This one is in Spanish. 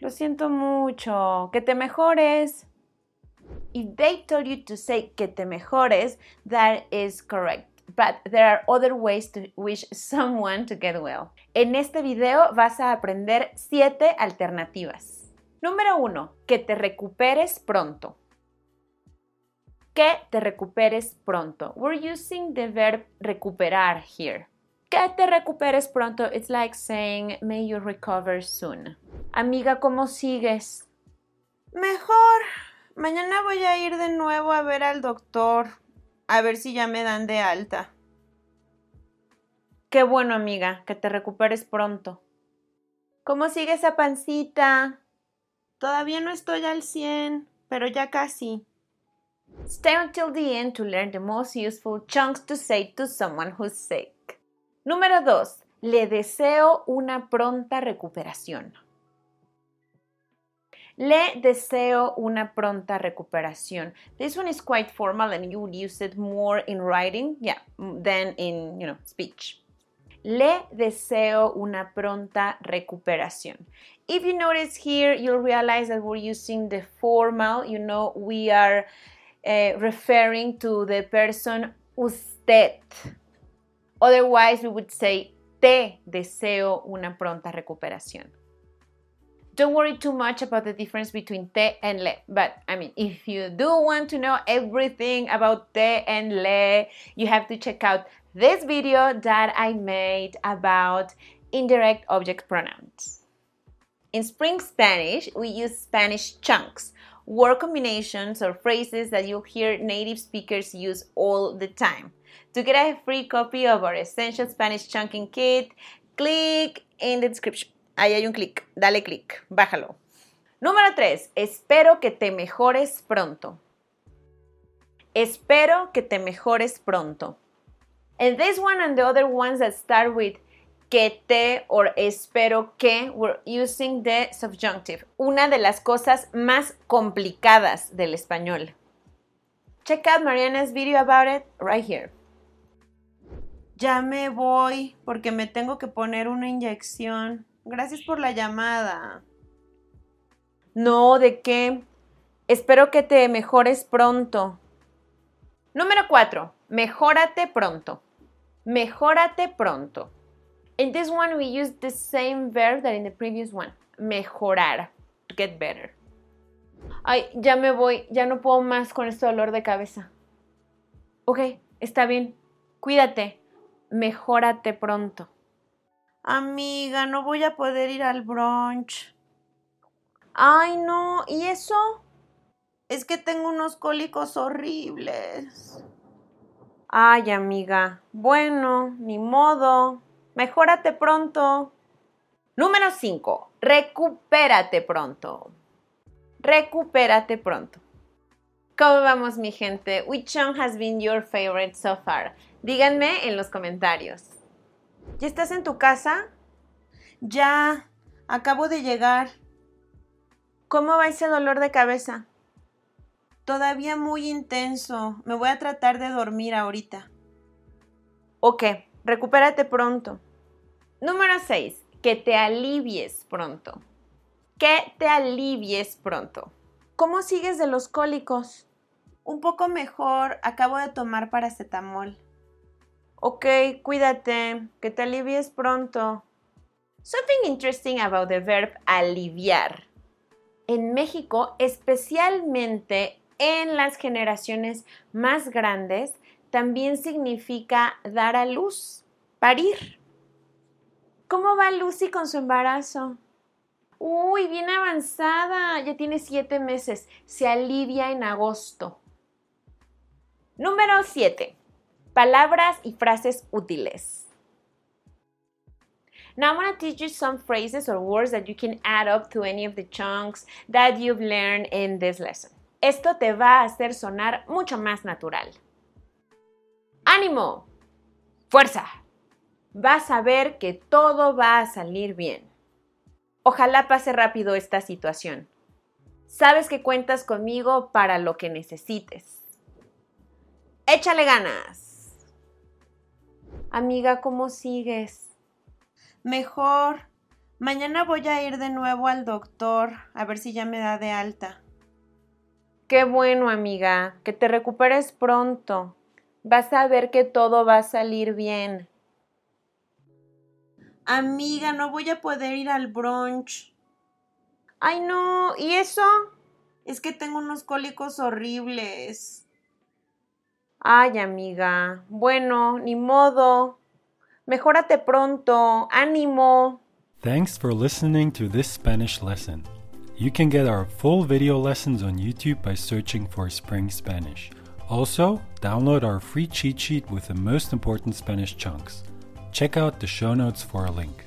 Lo siento mucho. Que te mejores. If they told you to say que te mejores, that is correct. But there are other ways to wish someone to get well. En este video vas a aprender 7 alternativas. Número 1. Que te recuperes pronto. Que te recuperes pronto. We're using the verb recuperar here. Que te recuperes pronto. It's like saying, may you recover soon. Amiga, ¿cómo sigues? Mejor. Mañana voy a ir de nuevo a ver al doctor. A ver si ya me dan de alta. Qué bueno, amiga, que te recuperes pronto. ¿Cómo sigue esa pancita? Todavía no estoy al 100, pero ya casi. Stay until the end to learn the most useful chunks to say to someone who's sick. Número 2. Le deseo una pronta recuperación. Le deseo una pronta recuperación. This one is quite formal and you would use it more in writing, yeah, than in, you know, speech. Le deseo una pronta recuperación. If you notice here, you'll realize that we're using the formal, you know, we are uh, referring to the person usted. Otherwise, we would say, te deseo una pronta recuperación. Don't worry too much about the difference between te and le. But I mean, if you do want to know everything about te and le, you have to check out this video that I made about indirect object pronouns. In Spring Spanish, we use Spanish chunks, word combinations or phrases that you'll hear native speakers use all the time. To get a free copy of our Essential Spanish Chunking Kit, click in the description. Ahí hay un clic, dale clic, bájalo. Número 3. Espero que te mejores pronto. Espero que te mejores pronto. And this one and the other ones that start with que te or espero que, we're using the subjunctive, una de las cosas más complicadas del español. Check out Mariana's video about it right here. Ya me voy porque me tengo que poner una inyección. Gracias por la llamada. No, ¿de qué? Espero que te mejores pronto. Número 4. Mejórate pronto. Mejórate pronto. In this one, we use the same verb that in the previous one. Mejorar. To get better. Ay, ya me voy. Ya no puedo más con este dolor de cabeza. Ok, está bien. Cuídate. Mejórate pronto. Amiga, no voy a poder ir al brunch. Ay, no. ¿Y eso? Es que tengo unos cólicos horribles. Ay, amiga. Bueno, ni modo. Mejórate pronto. Número 5. Recupérate pronto. Recupérate pronto. ¿Cómo vamos, mi gente? Which song has been your favorite so far? Díganme en los comentarios. ¿Ya estás en tu casa? Ya. Acabo de llegar. ¿Cómo va ese dolor de cabeza? Todavía muy intenso. Me voy a tratar de dormir ahorita. Ok, recupérate pronto. Número 6. Que te alivies pronto. Que te alivies pronto. ¿Cómo sigues de los cólicos? Un poco mejor. Acabo de tomar paracetamol. Ok, cuídate. Que te alivies pronto. Something interesting about the verb aliviar. En México, especialmente en las generaciones más grandes, también significa dar a luz, parir. ¿Cómo va Lucy con su embarazo? Uy, bien avanzada, ya tiene siete meses, se alivia en agosto. Número 7. Palabras y frases útiles. Now I'm going to teach you some phrases or words that you can add up to any of the chunks that you've learned in this lesson. Esto te va a hacer sonar mucho más natural. ¡Ánimo! ¡Fuerza! Vas a ver que todo va a salir bien. Ojalá pase rápido esta situación. Sabes que cuentas conmigo para lo que necesites. Échale ganas. Amiga, ¿cómo sigues? Mejor. Mañana voy a ir de nuevo al doctor a ver si ya me da de alta. Qué bueno, amiga, que te recuperes pronto. Vas a ver que todo va a salir bien. Amiga, no voy a poder ir al brunch. Ay, no, ¿y eso? Es que tengo unos cólicos horribles. Ay, amiga. Bueno, ni modo. Mejórate pronto. Ánimo. Thanks for listening to this Spanish lesson. You can get our full video lessons on YouTube by searching for Spring Spanish. Also, download our free cheat sheet with the most important Spanish chunks. Check out the show notes for a link.